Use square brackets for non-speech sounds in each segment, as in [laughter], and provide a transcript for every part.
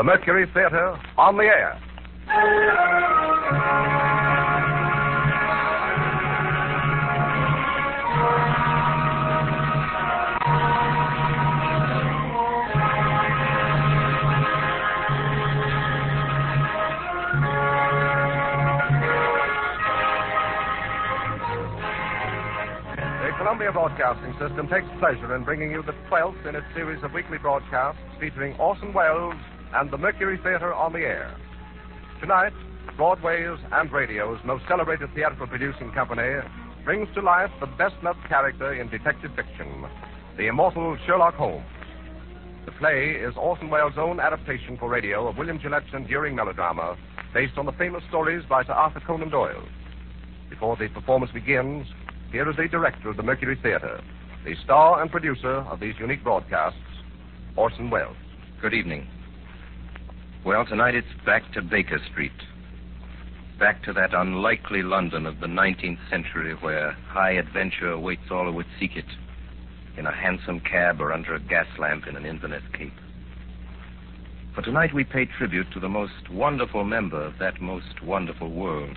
the Mercury Theater on the air. The Columbia Broadcasting System takes pleasure in bringing you the 12th in its series of weekly broadcasts featuring Orson Welles and the Mercury Theater on the air. Tonight, Broadway's and radio's most celebrated theatrical producing company brings to life the best loved character in detective fiction, the immortal Sherlock Holmes. The play is Orson Welles' own adaptation for radio of William Gillette's enduring melodrama based on the famous stories by Sir Arthur Conan Doyle. Before the performance begins, here is the director of the Mercury Theater, the star and producer of these unique broadcasts, Orson Welles. Good evening. Well, tonight it's back to Baker Street. Back to that unlikely London of the 19th century where high adventure awaits all who would seek it in a hansom cab or under a gas lamp in an Inverness cape. For tonight we pay tribute to the most wonderful member of that most wonderful world.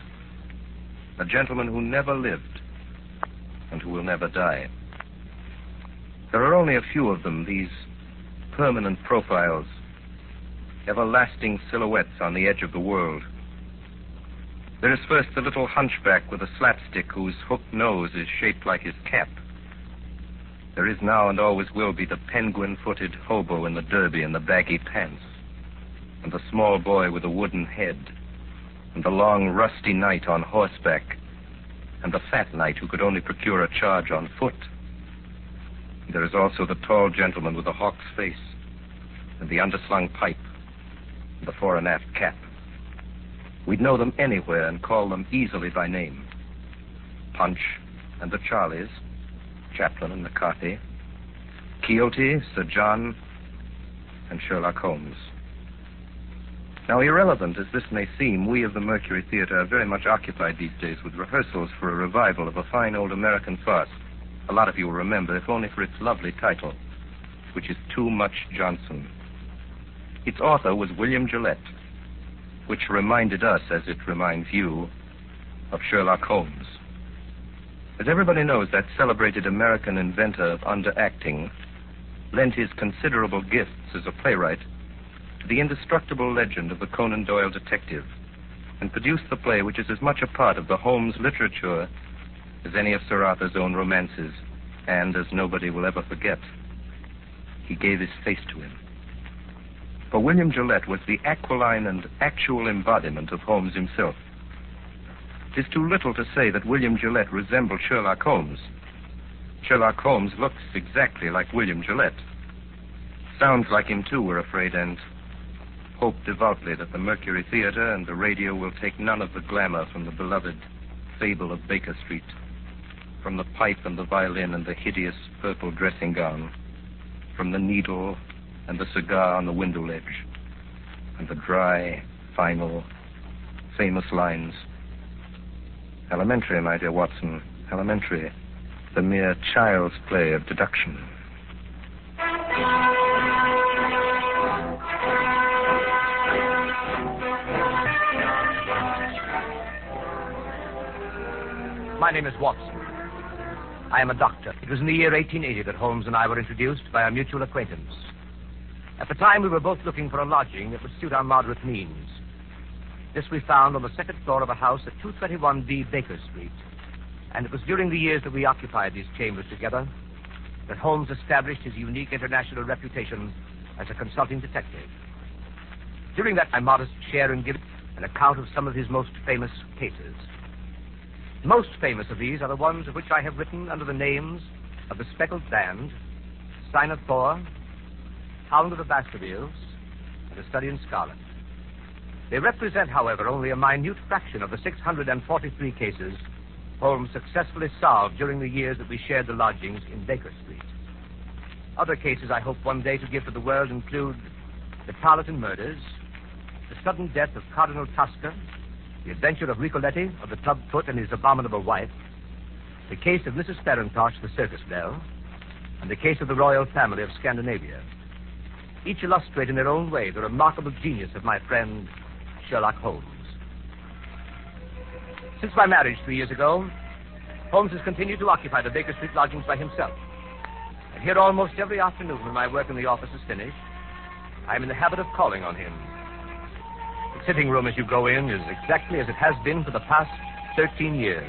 A gentleman who never lived and who will never die. There are only a few of them, these permanent profiles, everlasting silhouettes on the edge of the world. There is first the little hunchback with a slapstick whose hooked nose is shaped like his cap. There is now and always will be the penguin footed hobo in the derby and the baggy pants, and the small boy with a wooden head, and the long rusty knight on horseback, and the fat knight who could only procure a charge on foot. There is also the tall gentleman with the hawk's face, and the underslung pipe, the fore and aft cap. We'd know them anywhere and call them easily by name. Punch and the Charlies, Chaplin and McCarthy, Quixote, Sir John, and Sherlock Holmes. Now, irrelevant as this may seem, we of the Mercury Theater are very much occupied these days with rehearsals for a revival of a fine old American farce. A lot of you will remember, if only for its lovely title, which is Too Much Johnson. Its author was William Gillette, which reminded us, as it reminds you, of Sherlock Holmes. As everybody knows, that celebrated American inventor of underacting lent his considerable gifts as a playwright to the indestructible legend of the Conan Doyle detective and produced the play which is as much a part of the Holmes literature as any of Sir Arthur's own romances and as nobody will ever forget. He gave his face to him. For William Gillette was the aquiline and actual embodiment of Holmes himself. It is too little to say that William Gillette resembled Sherlock Holmes. Sherlock Holmes looks exactly like William Gillette. Sounds like him, too, we're afraid, and hope devoutly that the Mercury Theater and the radio will take none of the glamour from the beloved fable of Baker Street, from the pipe and the violin and the hideous purple dressing gown, from the needle and the cigar on the window ledge, and the dry, final, famous lines. Elementary, my dear Watson, elementary, the mere child's play of deduction. My name is Watson. I am a doctor. It was in the year 1880 that Holmes and I were introduced by a mutual acquaintance. At the time, we were both looking for a lodging that would suit our moderate means. This we found on the second floor of a house at 221B Baker Street. And it was during the years that we occupied these chambers together that Holmes established his unique international reputation as a consulting detective. During that, my modest share in giving an account of some of his most famous cases. Most famous of these are the ones of which I have written under the names of the Speckled Band, Sign of Four, Hound of the Baskervilles, and A Study in Scarlet. They represent, however, only a minute fraction of the 643 cases Holmes successfully solved during the years that we shared the lodgings in Baker Street. Other cases I hope one day to give to the world include the Tarleton murders, the sudden death of Cardinal Tosca, the adventure of Ricoletti, of the clubfoot and his abominable wife, the case of Mrs. Farintosh, the circus belle, and the case of the royal family of Scandinavia. Each illustrate in their own way the remarkable genius of my friend Sherlock Holmes. Since my marriage three years ago, Holmes has continued to occupy the Baker Street lodgings by himself. And here almost every afternoon when my work in the office is finished, I am in the habit of calling on him. The sitting room as you go in is exactly as it has been for the past 13 years.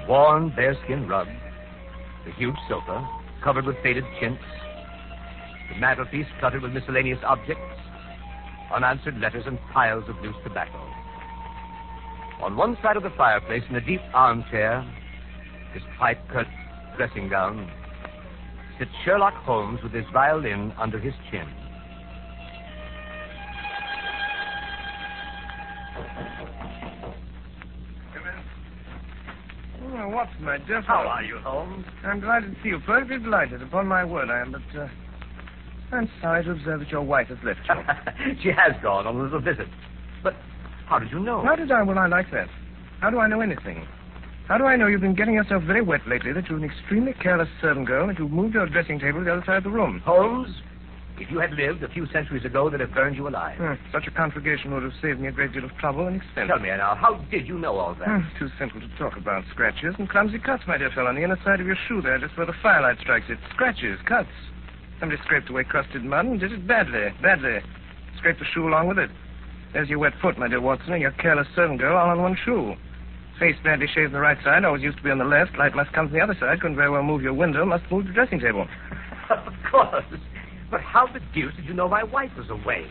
The worn bearskin rug, the huge sofa covered with faded chintz, the mantelpiece cluttered with miscellaneous objects, unanswered letters, and piles of loose tobacco. On one side of the fireplace, in a deep armchair, his pipe cut dressing gown, sits Sherlock Holmes with his violin under his chin. Watson, my dear How are you, Holmes? I'm delighted to see you. Perfectly delighted. Upon my word, I am. But uh, I'm sorry to observe that your wife has left you. [laughs] she has gone on a little visit. But how did you know? How did I? Well, I like that. How do I know anything? How do I know you've been getting yourself very wet lately, that you're an extremely careless servant girl, and that you've moved your dressing table to the other side of the room? Holmes, if you had lived a few centuries ago, they'd have burned you alive. Hmm, Such a conflagration would have saved me a great deal of trouble and expense. Tell me now, how did you know all that? Hmm, Too simple to talk about. Scratches and clumsy cuts, my dear fellow, on the inner side of your shoe there, just where the firelight strikes it. Scratches, cuts. Somebody scraped away crusted mud and did it badly, badly. Scraped the shoe along with it. There's your wet foot, my dear Watson, and your careless servant girl all on one shoe. Face badly shaved on the right side, always used to be on the left. Light must come from the other side. Couldn't very well move your window, must move the dressing table. [laughs] of course. But how the deuce did you know my wife was away?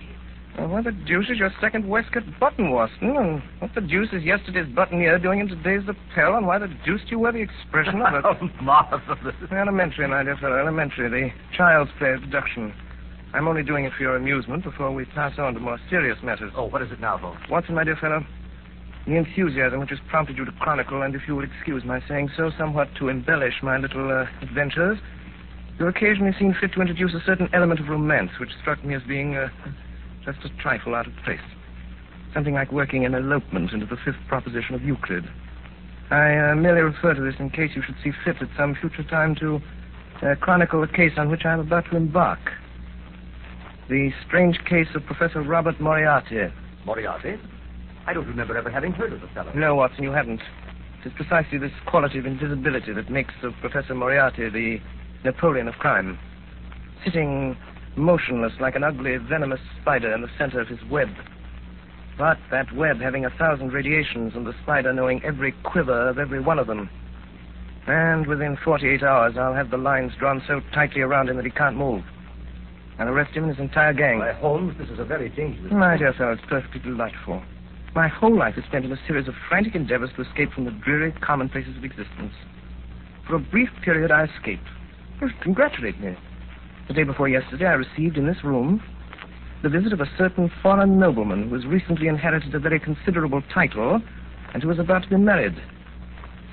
Well, what the deuce is your second waistcoat button, Watson? And what the deuce is yesterday's button-ear doing in today's lapel? And why the deuce do you wear the expression of it? [laughs] oh, marvelous. Elementary, my dear fellow, elementary. The child's play of deduction. I'm only doing it for your amusement before we pass on to more serious matters. Oh, what is it now, Holmes? Watson, my dear fellow, the enthusiasm which has prompted you to chronicle, and if you will excuse my saying so, somewhat to embellish my little uh, adventures, you occasionally seen fit to introduce a certain element of romance which struck me as being uh, just a trifle out of place. Something like working an elopement into the fifth proposition of Euclid. I uh, merely refer to this in case you should see fit at some future time to uh, chronicle the case on which I am about to embark. The strange case of Professor Robert Moriarty. Moriarty? I don't remember ever having heard of the fellow. No, Watson, you haven't. It is precisely this quality of invisibility that makes of Professor Moriarty the Napoleon of crime. Sitting motionless like an ugly, venomous spider in the center of his web. But that web having a thousand radiations and the spider knowing every quiver of every one of them. And within 48 hours, I'll have the lines drawn so tightly around him that he can't move. I'll arrest him and his entire gang. Why, Holmes, this is a very dangerous... My dear fellow, it's perfectly delightful. My whole life is spent in a series of frantic endeavors to escape from the dreary commonplaces of existence. For a brief period, I escaped. Well, congratulate me. The day before yesterday, I received in this room the visit of a certain foreign nobleman who has recently inherited a very considerable title and who is about to be married.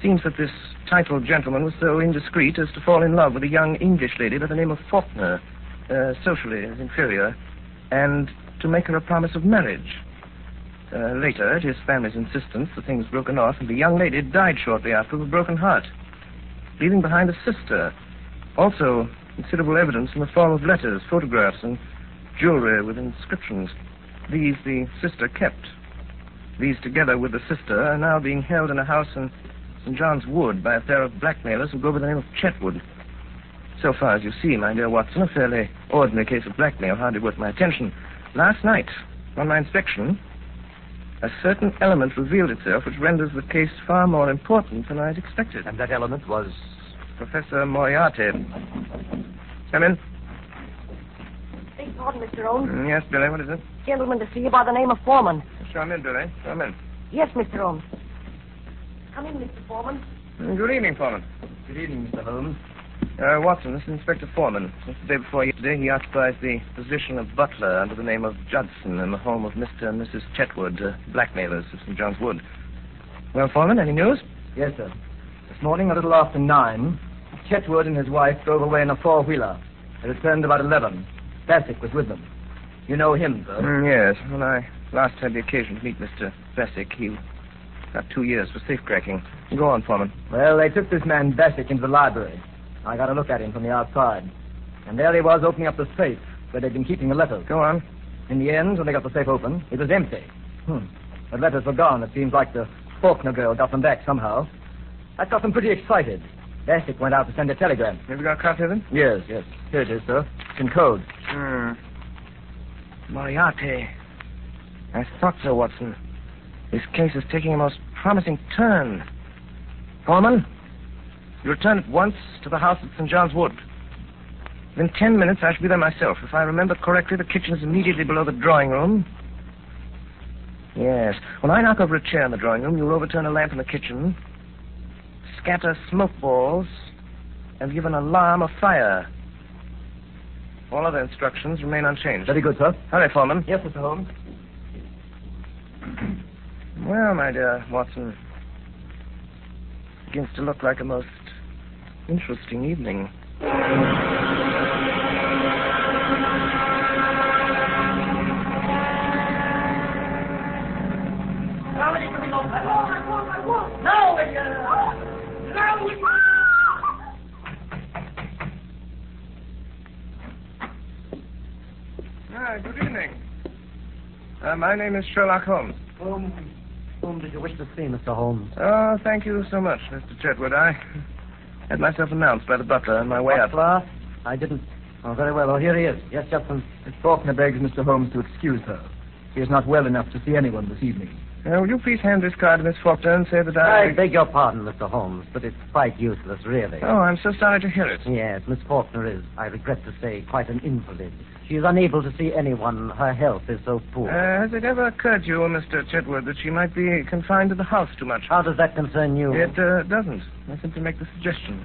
Seems that this titled gentleman was so indiscreet as to fall in love with a young English lady by the name of Faulkner, uh, socially inferior, and to make her a promise of marriage. Uh, later, at his family's insistence, the thing was broken off, and the young lady died shortly after with a broken heart, leaving behind a sister. Also, considerable evidence in the form of letters, photographs, and jewelry with inscriptions. These the sister kept. These, together with the sister, are now being held in a house in St. John's Wood by a pair of blackmailers who go by the name of Chetwood. So far as you see, my dear Watson, a fairly ordinary case of blackmail, hardly worth my attention. Last night, on my inspection, a certain element revealed itself which renders the case far more important than I had expected. And that element was... Professor Moriarty. Come in. Beg pardon, Mr. Holmes. Mm, yes, Billy, what is it? Gentleman to see you by the name of Foreman. Show him in, Billy. Show him in. Yes, Mr. Holmes. Come in, Mr. Foreman. Mm, Good evening, Foreman. Good evening, Mr. Holmes. Uh, Watson, this is Inspector Foreman. Since the day before yesterday, he occupies the position of butler under the name of Judson in the home of Mr. and Mrs. Chetwood, uh, blackmailers of St. John's Wood. Well, Foreman, any news? Yes, sir. This morning, a little after nine, Chetwood and his wife drove away in a four-wheeler. They returned about eleven. Bassick was with them. You know him, sir. Mm, yes. When I last had the occasion to meet Mr. Bassick, he got two years for safecracking. Go on, Foreman. Well, they took this man Bassick into the library. I got a look at him from the outside. And there he was opening up the safe, where they'd been keeping the letters. Go on. In the end, when they got the safe open, it was empty. Hmm. The letters were gone. It seems like the Faulkner girl got them back somehow. That got them pretty excited. Bassick went out to send a telegram. Have you got a copy of it? Yes, yes. Here it is, sir. It's in code. Hmm. Moriarty. I thought so, Watson. This case is taking a most promising turn. Foreman, you return at once to the house at St. John's Wood. Within ten minutes, I shall be there myself. If I remember correctly, the kitchen is immediately below the drawing room. Yes. When I knock over a chair in the drawing room, you'll overturn a lamp in the kitchen, scatter smoke balls, and give an alarm of fire. All other instructions remain unchanged. Very good, sir. Hurry, Foreman. Yes, Mr. Holmes. [clears throat] Well, my dear Watson, it begins to look like a most interesting evening. Ah, good evening. Uh, my name is Sherlock Holmes. Whom, whom did you wish to see, Mr. Holmes? Oh, thank you so much, Mr. Chetwood. I had myself announced by the butler on my way up. Butler? I didn't. Oh, very well. Oh, here he is. Yes, Judson. Miss Faulkner begs Mr. Holmes to excuse her. She is not well enough to see anyone this evening. Uh, will you please hand this card to Miss Faulkner and say that I... I beg your pardon, Mr. Holmes, but it's quite useless, really. Oh, I'm so sorry to hear it. Yes, Miss Faulkner is, I regret to say, quite an invalid. She is unable to see anyone. Her health is so poor. Uh, has it ever occurred to you, Mr. Chetwood, that she might be confined to the house too much? How does that concern you? It uh, doesn't. I simply make the suggestion.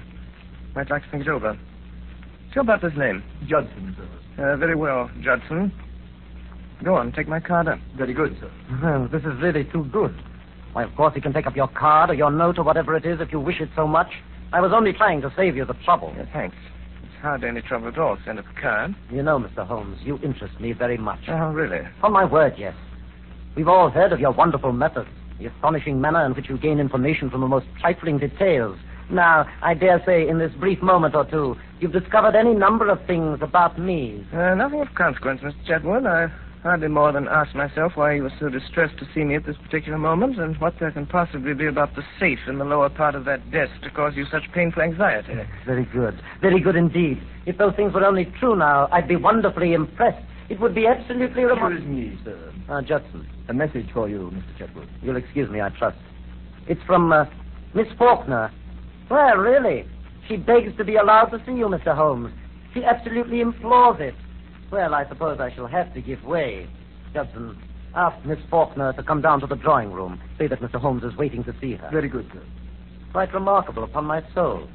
Might like to think it over. What's your butler's name? Judson, sir. Uh, very well, Judson. Go on, take my card up. Very good, sir. Well, this is really too good. Why, of course, you can take up your card or your note or whatever it is if you wish it so much. I was only trying to save you the trouble. Yeah, thanks. It's hardly any trouble at all. Send up a card. You know, Mr. Holmes, you interest me very much. Oh, really? On my word, yes. We've all heard of your wonderful methods, the astonishing manner in which you gain information from the most trifling details. Now, I dare say in this brief moment or two, you've discovered any number of things about me. Uh, nothing of consequence, Mr. Chetwood. I hardly more than asked myself why you were so distressed to see me at this particular moment and what there can possibly be about the safe in the lower part of that desk to cause you such painful anxiety. Very good. Very good indeed. If those things were only true now, I'd be wonderfully impressed. It would be absolutely remarkable. Excuse me, sir. Uh, Judson, A message for you, Mr. Chetwood. you'll excuse me, I trust. It's from uh, Miss Faulkner. Well, really. She begs to be allowed to see you, Mr. Holmes. She absolutely implores it. Well, I suppose I shall have to give way. Judson, ask Miss Faulkner to come down to the drawing room. Say that Mr. Holmes is waiting to see her. Very good, sir. Quite remarkable, upon my soul.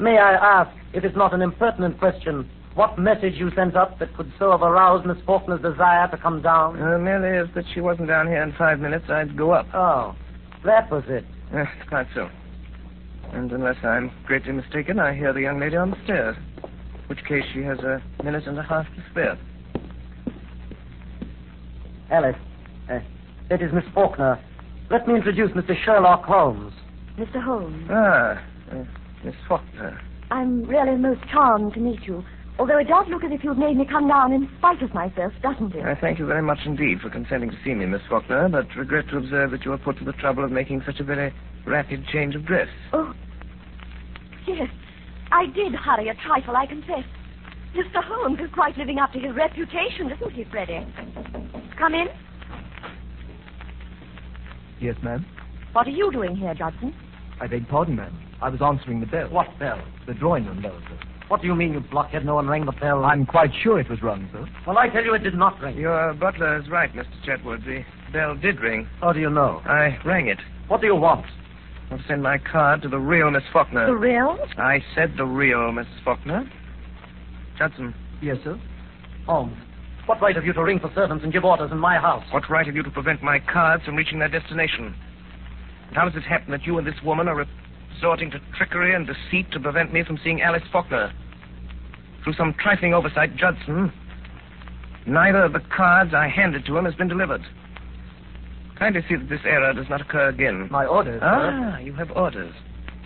May I ask, if it's not an impertinent question, what message you sent up that could so have aroused Miss Faulkner's desire to come down? Uh, merely if that she wasn't down here in five minutes, I'd go up. Oh, that was it. Uh, quite so. And unless I'm greatly mistaken, I hear the young lady on the stairs. In which case she has a minute and a half to spare. Alice, uh, that is Miss Faulkner. Let me introduce Mr. Sherlock Holmes. Mr. Holmes, Ah, uh, Miss Faulkner. I'm really most charmed to meet you. Although it does look as if you've made me come down in spite of myself, doesn't it? I thank you very much indeed for consenting to see me, Miss Faulkner, but regret to observe that you are put to the trouble of making such a very rapid change of dress. Oh, yes. I did hurry a trifle, I confess. Mr. Holmes is quite living up to his reputation, isn't he, Freddie? Come in. Yes, ma'am. What are you doing here, Judson? I beg pardon, ma'am. I was answering the bell. What bell? The drawing room bell, sir. What do you mean, you blockhead? No one rang the bell. I'm quite sure it was rung, sir. Well, I tell you, it did not ring. Your butler is right, Mr. Chetwood. The bell did ring. How do you know? I rang it. What do you want? I'll send my card to the real Miss Faulkner. The real? I said the real Miss Faulkner. Judson, Yes, sir. Holmes, what right have you to ring for servants and give orders in my house? what right have you to prevent my cards from reaching their destination? And how does it happen that you and this woman are resorting to trickery and deceit to prevent me from seeing Alice Faulkner? Through some trifling oversight, Judson, neither of the cards I handed to him has been delivered. Kindly see that this error does not occur again. My orders, sir. Ah, you have orders.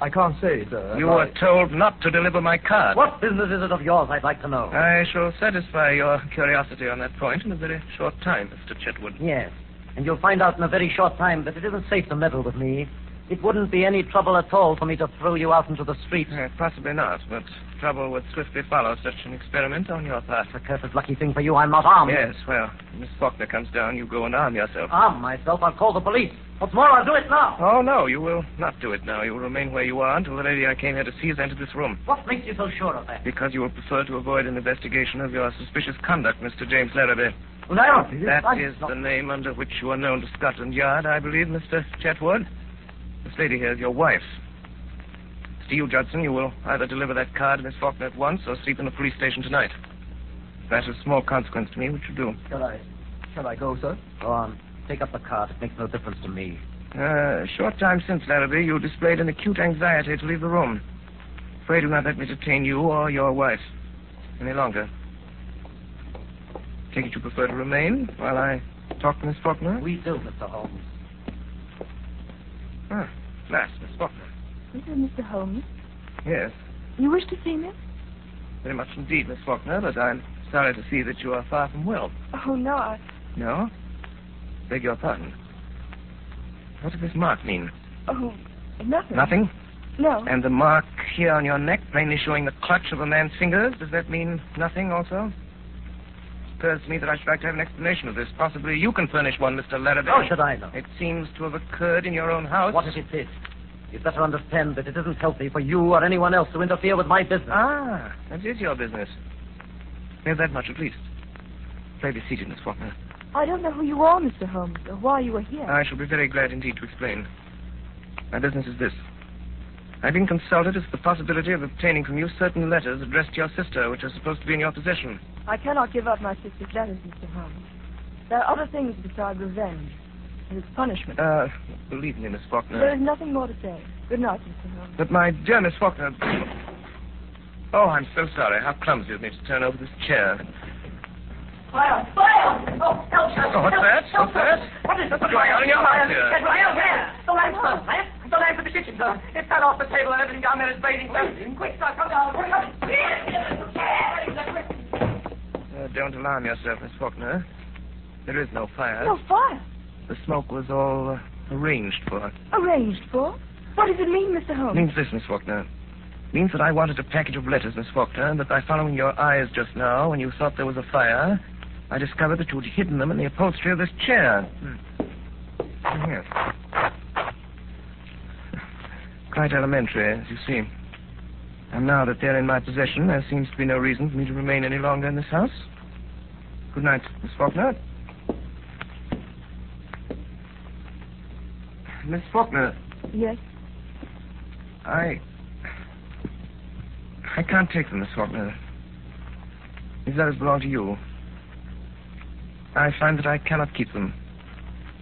I can't say, sir. You were told not to deliver my card. What business is it of yours, I'd like to know? I shall satisfy your curiosity on that point in a very short time, Mr. Chetwood. Yes. And you'll find out in a very short time that it isn't safe to meddle with me. It wouldn't be any trouble at all for me to throw you out into the street. Uh, possibly not, but trouble would swiftly follow such an experiment on your part. It's a cursed lucky thing for you I'm not armed. Yes, well, Miss Faulkner comes down, you go and arm yourself. Arm myself, I'll call the police. What's more, I'll do it now. Oh, no, you will not do it now. You will remain where you are until the lady I came here to see has entered this room. What makes you so sure of that? Because you will prefer to avoid an investigation of your suspicious conduct, Mr. James Larrabee. Well, now, That I- is the name under which you are known to Scotland Yard, I believe, Mr. Chetwood. This lady here is your wife. To you, Judson, you will either deliver that card to Miss Faulkner at once or sleep in the police station tonight. That is small consequence to me, What you do. Shall I? Shall I go, sir? Go on. Take up the card. It makes no difference to me. Uh, a short time since, Larrabee, you displayed an acute anxiety to leave the room. Pray do not let me detain you or your wife any longer. Take it you prefer to remain while I talk to Miss Faulkner? We do, Mr. Holmes. Ah, last, Miss Faulkner. Is it Mr. Holmes? Yes, You wish to see me? very much indeed, Miss Faulkner, but I'm sorry to see that you are far from well. Oh, no, I... No? Beg your pardon. What does this mark mean? Oh, nothing. Nothing? No. And the mark here on your neck, plainly showing the clutch of a man's fingers, does that mean nothing also? It occurs to me that I should like to have an explanation of this. Possibly you can furnish one, Mr. Larrabee. How should I know? It seems to have occurred in your own house. What if it did? You'd better understand that it isn't healthy for you or anyone else to interfere with my business. Ah, that is your business. Know that much at least. Pray be seated, Miss Faulkner. I don't know who you are, Mr. Holmes, or why you are here. I shall be very glad indeed to explain. My business is this. I've been consulted as to the possibility of obtaining from you certain letters addressed to your sister, which are supposed to be in your possession. I cannot give up my sister's letters, Mr. Holmes. There are other things besides revenge. And it's punishment. Uh, believe me, Miss Faulkner. There is nothing more to say. Good night, Mr. Holmes. But my dear Miss Faulkner. Oh, I'm so sorry. How clumsy of me to turn over this chair. Fire! Fire! Oh, help! Oh, what's that? What's that? What is What's going on in your house here? Get right out here! The lamp, sir. Lamp? The lamp in the kitchen, sir. It fell off the table and everything down there is blazing. Blazing. Quick, sir, come down. Quick, come. Uh, don't alarm yourself, Miss Faulkner. There is no fire. No fire. The smoke was all uh, arranged for. Arranged for? What does it mean, Mr. Holmes? It means this, Miss Faulkner. means that I wanted a package of letters, Miss Faulkner, and that by following your eyes just now, when you thought there was a fire, I discovered that you'd hidden them in the upholstery of this chair. Hmm. Here. Quite elementary, as you see. And now that they're in my possession, there seems to be no reason for me to remain any longer in this house. Good night, Miss Faulkner. Miss Faulkner, Yes. I. I can't take them, Miss Faulkner. These letters belong to you. I find that I cannot keep them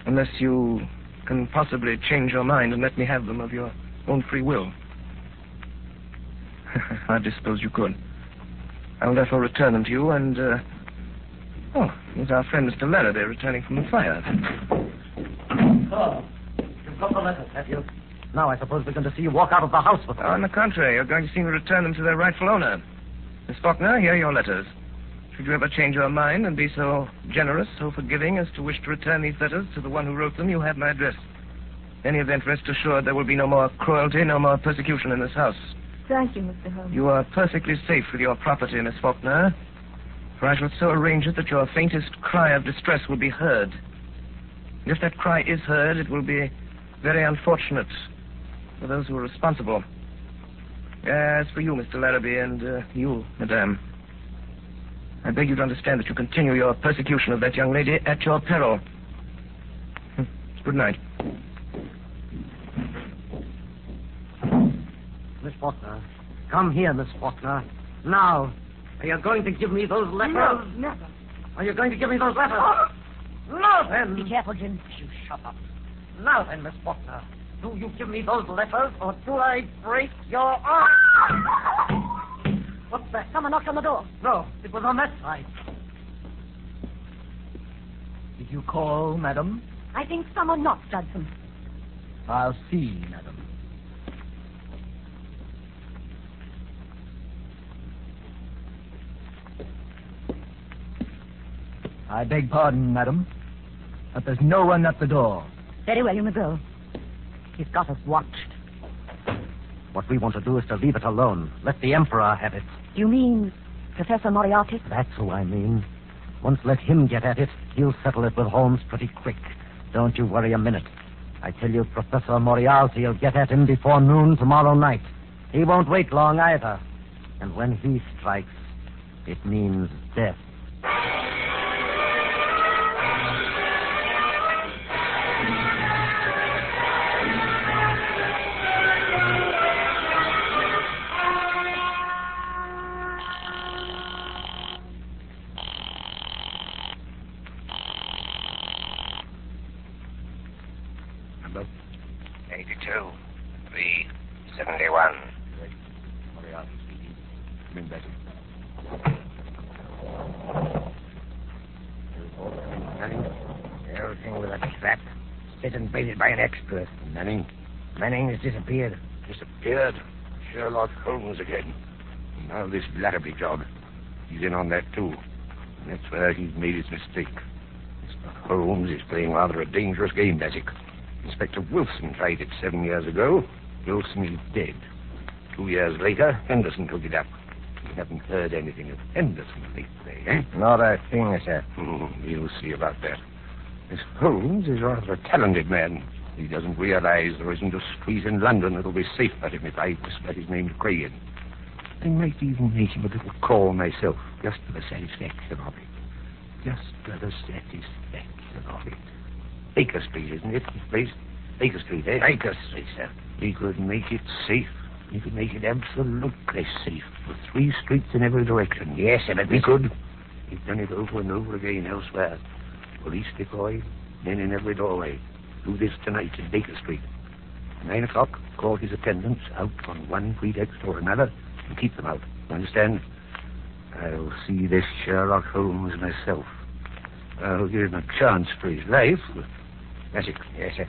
unless you can possibly change your mind and let me have them of your own free will. [laughs] I just suppose you could. I'll therefore return them to you and, uh... Oh, here's our friend Mr. Larrabee returning from the fire. So, you've got the letters, have you? Now I suppose we're going to see you walk out of the house with them. On the contrary, you're going to see me return them to their rightful owner. Miss Faulkner, here are your letters. Should you ever change your mind and be so generous, so forgiving as to wish to return these letters to the one who wrote them, you have my address. In any event, rest assured there will be no more cruelty, no more persecution in this house. Thank you, Mr. Holmes. You are perfectly safe with your property, Miss Faulkner. For I shall so arrange it that your faintest cry of distress will be heard. And if that cry is heard, it will be very unfortunate for those who are responsible. As for you, Mr. Larrabee, and uh, you, Madame, I beg you to understand that you continue your persecution of that young lady at your peril. Hmm. Good night. Miss Faulkner. Come here, Miss Faulkner. Now. Are you going to give me those letters? No, never. Are you going to give me those letters? Now then. Be careful, Jim. You shut up. Now then, Miss Faulkner, do you give me those letters or do I break your arm? What's that? Someone knocked on the door. No, it was on that side. Did you call, madam? I think someone knocked, Judson. I'll see, madam. I beg pardon, madam, but there's no one at the door. Very well, you may go. He's got us watched. What we want to do is to leave it alone. Let the Emperor have it. You mean Professor Moriarty? That's who I mean. Once let him get at it, he'll settle it with Holmes pretty quick. Don't you worry a minute. I tell you, Professor Moriarty will get at him before noon tomorrow night. He won't wait long either. And when he strikes, it means death. Disappeared. Disappeared. Sherlock Holmes again. Now this Larrabee job. He's in on that too. And that's where he's made his mistake. Mr. Holmes is playing rather a dangerous game, Bassick. Inspector Wilson tried it seven years ago. Wilson is dead. Two years later, Henderson took it up. We haven't heard anything of Henderson lately, eh? Not a thing, sir. Hmm, you'll see about that. This Holmes is rather a talented man. He doesn't realize there isn't a street in London that'll be safe for him if I whisper his name to Craigin. I might even make him a little call myself, just for the satisfaction of it. Just for the satisfaction of it. Baker Street, isn't it, place? Baker Street, eh? Baker Street, sir. We could make it safe. We could make it absolutely safe, with three streets in every direction. Yes, sir, but we could. We've done it over and over again elsewhere. Police decoy, men in every doorway. Do this tonight in Baker Street. Nine o'clock, call his attendants out on one pretext or another and keep them out. You understand? I'll see this Sherlock Holmes myself. I'll give him a chance for his life. That's it. Yes, sir.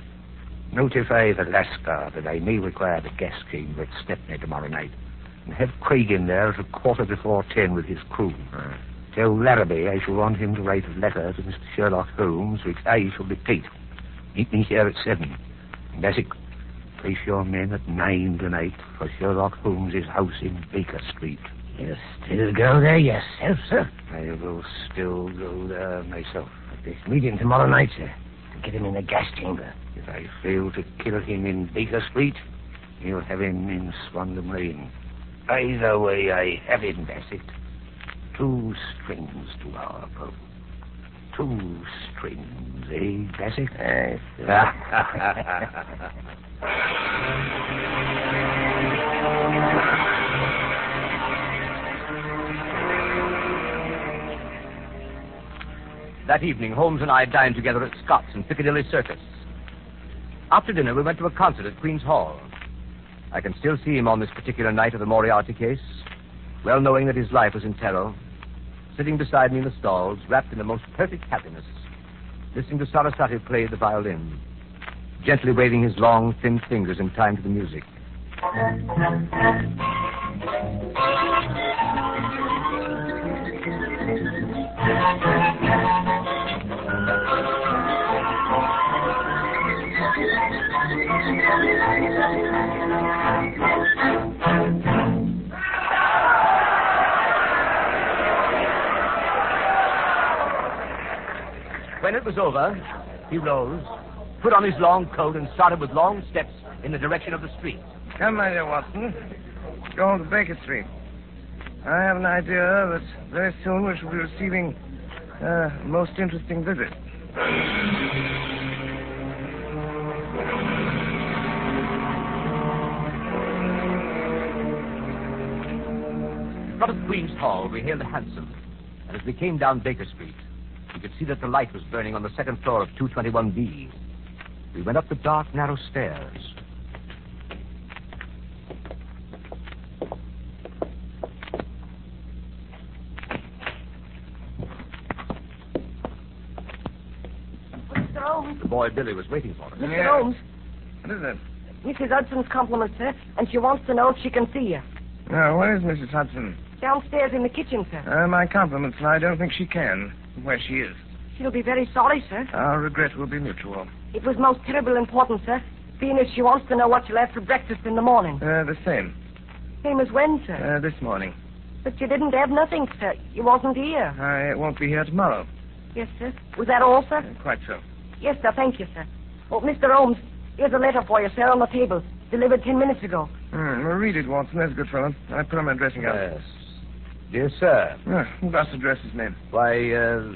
Notify the Lascar that I may require the gas chamber at Stepney tomorrow night. And have Craigin there at a quarter before ten with his crew. Tell Larrabee I shall want him to write a letter to Mr. Sherlock Holmes, which I shall dictate. Meet me here at seven. And place your men at nine tonight for Sherlock Holmes's house in Baker Street. You still go there yourself, sir? I will still go there myself. At this meeting tomorrow night, sir. To get him in the gas chamber. If I fail to kill him in Baker Street, you'll have him in Swandam Lane. Either way, I have him, Bassick. Two strings to our bow. Two strings, eh, Bassick? [laughs] That evening, Holmes and I dined together at Scott's in Piccadilly Circus. After dinner, we went to a concert at Queen's Hall. I can still see him on this particular night of the Moriarty case, well knowing that his life was in peril, sitting beside me in the stalls, wrapped in the most perfect happiness, listening to Sarasate play the violin, gently waving his long, thin fingers in time to the music. When it was over, he rose, put on his long coat, and started with long steps in the direction of the street. Come, my dear Watson. Go on to Baker Street. I have an idea that very soon we shall be receiving a most interesting visit. Of Queen's Hall, we hailed a hansom, and as we came down Baker Street, we could see that the light was burning on the second floor of 221B. We went up the dark, narrow stairs. Mr. Holmes. The boy Billy was waiting for us. Mr. Yeah. Holmes. What is it? Mrs. Hudson's compliments, sir, and she wants to know if she can see you. Now, where is Mrs. Hudson? Downstairs in the kitchen, sir. Uh, my compliments, and I don't think she can, where she is. She'll be very sorry, sir. Our regret will be mutual. It was most terrible important, sir. Being as she wants to know what she'll have for breakfast in the morning. Uh, the same. Same as when, sir? Uh, this morning. But you didn't have nothing, sir. You wasn't here. I won't be here tomorrow. Yes, sir. Was that all, sir? Uh, quite so. Yes, sir. Thank you, sir. Oh, Mr. Holmes, here's a letter for you, sir, on the table. Delivered ten minutes ago. Hmm, well, read it, Watson. That's a good fellow. I put on my dressing gown. Yes. Dear sir. Ah, who address his name? Why, uh,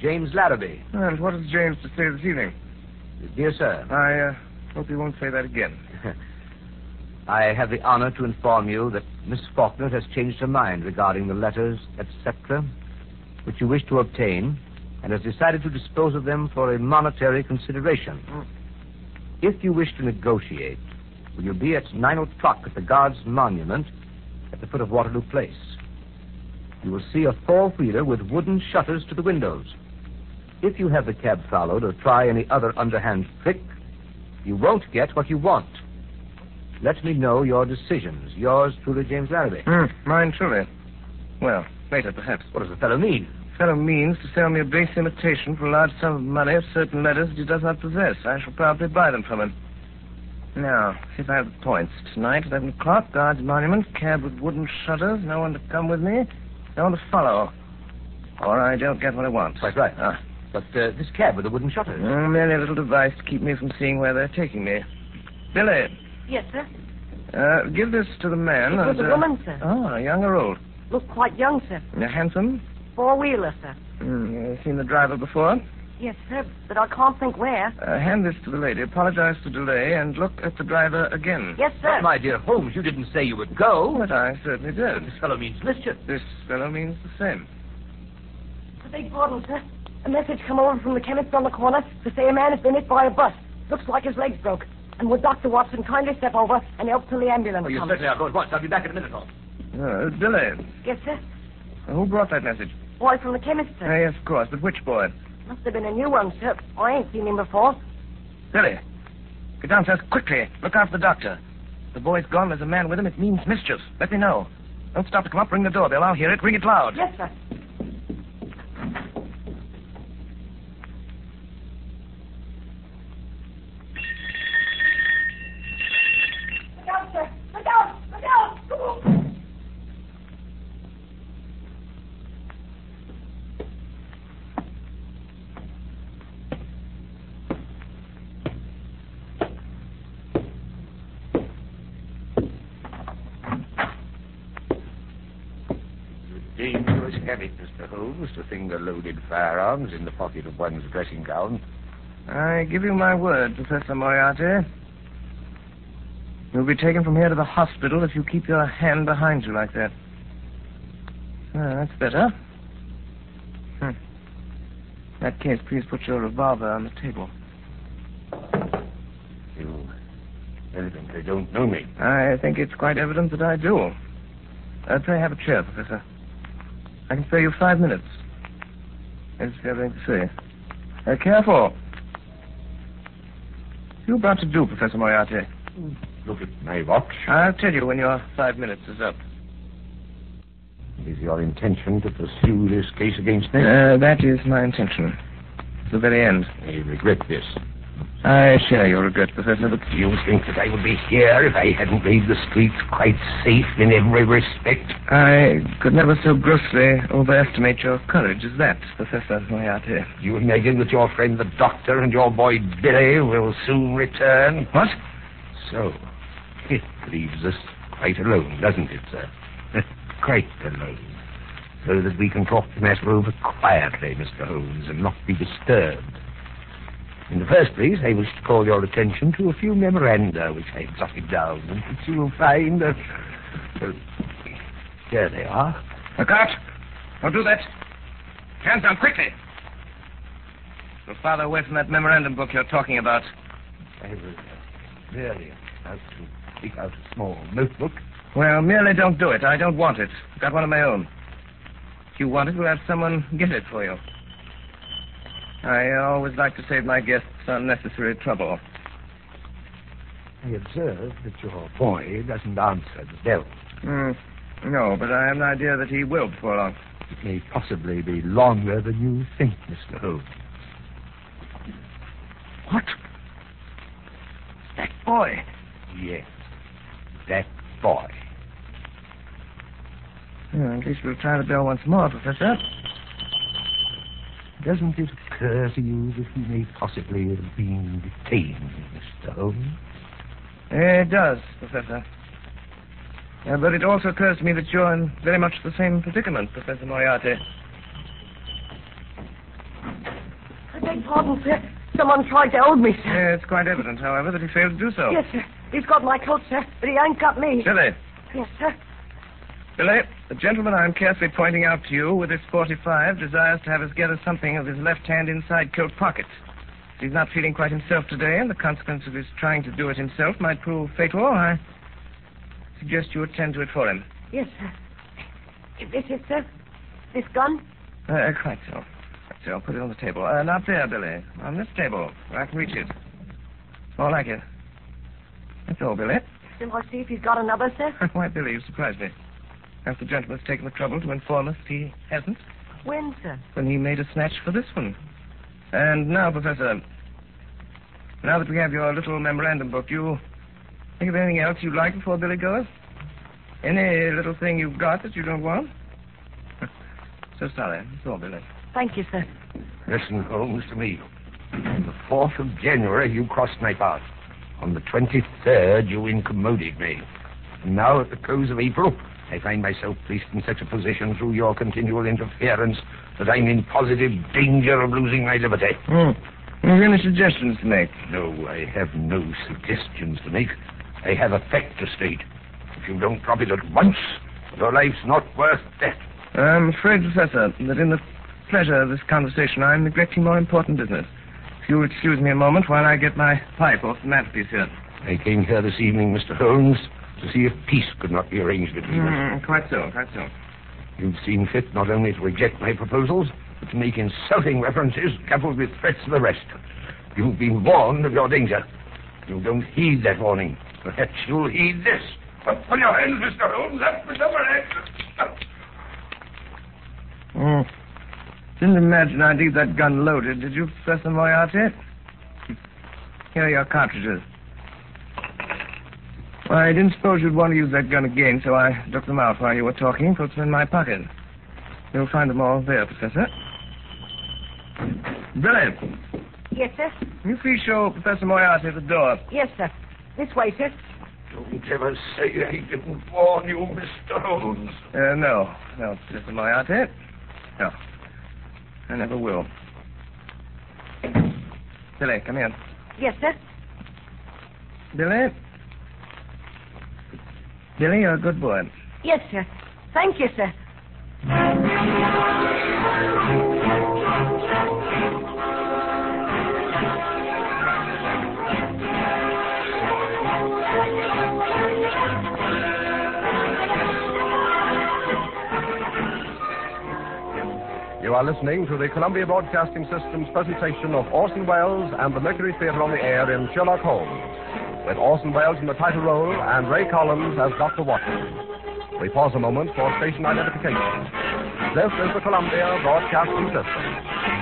James Larrabee. And what has James to say this evening? Dear sir. I uh, hope you won't say that again. [laughs] I have the honor to inform you that Miss Faulkner has changed her mind regarding the letters, etc., which you wish to obtain, and has decided to dispose of them for a monetary consideration. If you wish to negotiate, will you be at nine o'clock at the Guards Monument at the foot of Waterloo Place? You will see a four-wheeler with wooden shutters to the windows. If you have the cab followed or try any other underhand trick, you won't get what you want. Let me know your decisions. Yours truly, James Larrabee. Hmm, mine truly. Well, later, perhaps. What does the fellow mean? fellow means to sell me a base imitation for a large sum of money of certain letters that he does not possess. I shall probably buy them from him. Now, if I have the points. Tonight, 11 o'clock, Guards Monument, cab with wooden shutters, no one to come with me, no one to follow. Or I don't get what I want. Quite right. Ah. But uh, this cab with the wooden shutters. Mm, merely a little device to keep me from seeing where they're taking me. Billy, Yes, sir. uh, give this to the man. It was and, a uh, woman, sir. Oh, young or old? Looked quite young, sir. Handsome? Four-wheeler, sir. Mm, you seen the driver before? Yes, sir, but I can't think where. Uh, hand this to the lady. Apologize for delay and look at the driver again. Yes, sir. But, my dear Holmes, you didn't say you would go. But I certainly did. This fellow means mischief. This fellow means the same. I beg pardon, sir. A message come over from the chemist on the corner to say a man has been hit by a bus. Looks like his legs broke. And would Dr. Watson kindly step over and help till the ambulance Oh, you comes? certainly are. Go at once. I'll be back in a minute, Holmes. Uh, Billy, Yes, sir. who brought that message? Boy from the chemist, Uh, yes, of course, but which boy? Must have been a new one, sir. I ain't seen him before. Billy, get downstairs quickly. Look after the doctor. The boy's gone. There's a man with him. It means mischief. Let me know. Don't stop to come up. Ring the doorbell. I'll hear it. Ring it loud. Yes, sir. Look out, sir. Look out. Look out. Dangerous habit, Mr. Holmes, to finger loaded firearms in the pocket of one's dressing gown. I give you my word, Professor Moriarty. You'll be taken from here to the hospital if you keep your hand behind you like that. Ah, that's better. Hmm. In that case, please put your revolver on the table. You evidently don't know me. I think it's quite evident that I do. Uh, pray have a chair, Professor. I can spare you five minutes. You have anything to say? Uh, careful. What are you about to do, Professor Moriarty? Look at my watch. I'll tell you when your five minutes is up. Is your intention to pursue this case against me? Uh, that is my intention. To the very end. I regret this. I share your regret, Professor, but Do you think that I would be here if I hadn't made the streets quite safe in every respect? I could never so grossly overestimate your courage as that, Professor Moriarty. You imagine that your friend the doctor and your boy Billy will soon return? What? So, it leaves us quite alone, doesn't it, sir? [laughs] quite alone. So that we can talk the matter over quietly, Mr. Holmes, and not be disturbed. In the first place, I wish to call your attention to a few memoranda which I have jotted down, and which you will find. Uh, uh, here they are. Out! Don't do that. Hands down, quickly. Go farther away from that memorandum book you're talking about. I was uh, really about to take out a small notebook. Well, merely don't do it. I don't want it. I've got one of my own. If you want it, we'll have someone get it for you. I always like to save my guests unnecessary trouble. I observe that your boy doesn't answer the bell. Hmm. No, but I have an idea that he will before long. It may possibly be longer than you think, Mr. Holmes. What? That boy. Yes, that boy. Well, at least we'll try the bell once more, Professor. Doesn't it occur to you that he may possibly have been detained, Mr. Holmes? It does, Professor. Uh, but it also occurs to me that you're in very much the same predicament, Professor Moriarty. I beg pardon, sir. Someone tried to hold me, sir. Yeah, it's quite evident, however, that he failed to do so. Yes, sir. He's got my coat, sir, but he ain't got me. Billy, Yes, sir. Billy, the gentleman I'm carefully pointing out to you with this 45 desires to have us gather something of his left hand inside coat pocket. He's not feeling quite himself today, and the consequence of his trying to do it himself might prove fatal. I suggest you attend to it for him. Yes, sir. Is this it, sir? This gun? Uh, quite so. Quite so. Put it on the table. Uh, not there, Billy. On this table, where I can reach it. More like it. That's all, Billy. Then I'll see if he's got another, sir. [laughs] Why, Billy, you surprised me. Perhaps the gentleman's taken the trouble to inform us that he hasn't When, sir? when he made a snatch for this one. And now, Professor, now that we have your little memorandum book, you think of anything else you'd like before Billy goes? Any little thing you've got that you don't want? [laughs] so sorry. That's all, Billy. Thank you, sir. Listen, Holmes, to me. On the 4th of January, you crossed my path. On the 23rd, you incommoded me. And now, at the close of April, I find myself placed in such a position through your continual interference that I'm in positive danger of losing my liberty. Hmm. Have you any suggestions to make? No, I have no suggestions to make. I have a fact to state. If you don't drop it at once, your life's not worth death. I'm afraid, Professor, that in the pleasure of this conversation, I'm neglecting more important business. If you'll excuse me a moment while I get my pipe off the mantelpiece here. I came here this evening, Mr. Holmes, to see if peace could not be arranged between us. Mm, quite so, quite so. You've seen fit not only to reject my proposals, but to make insulting references coupled with threats of arrest. You've been warned of your danger. You don't heed that warning. Perhaps you'll heed this. Up on your hands, Mr. Holmes. Up with the. Mm. Didn't imagine I'd leave that gun loaded, did you, Professor Moriarty? Here are your cartridges. Well, I didn't suppose you'd want to use that gun again, so I took them out while you were talking, put them in my pocket. You'll find them all there, Professor. Billy, Yes, sir. can you please show Professor Moriarty the door? Yes, sir. This way, sir. Don't ever say I didn't warn you, Mr. Holmes. Uh, no, no, Professor Moriarty. No. I never will. Billy, come here. Yes, sir. Billy? Billy, you're a good boy. Yes, sir. Thank you, sir. You are listening to the Columbia Broadcasting System's presentation of Orson Welles and the Mercury Theater on the Air in Sherlock Holmes, with Orson Welles in the title role and Ray Collins as Dr. Watson. We pause a moment for station identification. This is the Columbia Broadcasting System.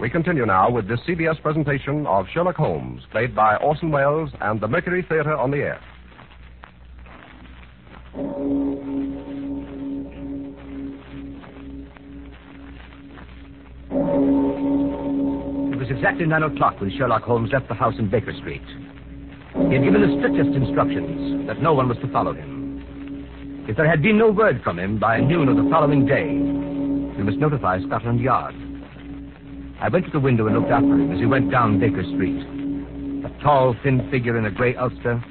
We continue now with this CBS presentation of Sherlock Holmes, played by Orson Welles and the Mercury Theater on the Air. It was exactly nine o'clock when Sherlock Holmes left the house in Baker Street. He had given the strictest instructions that no one was to follow him. If there had been no word from him by noon of the following day, we must notify Scotland Yard. I went to the window and looked after him as he went down Baker Street. A tall, thin figure in a gray ulster,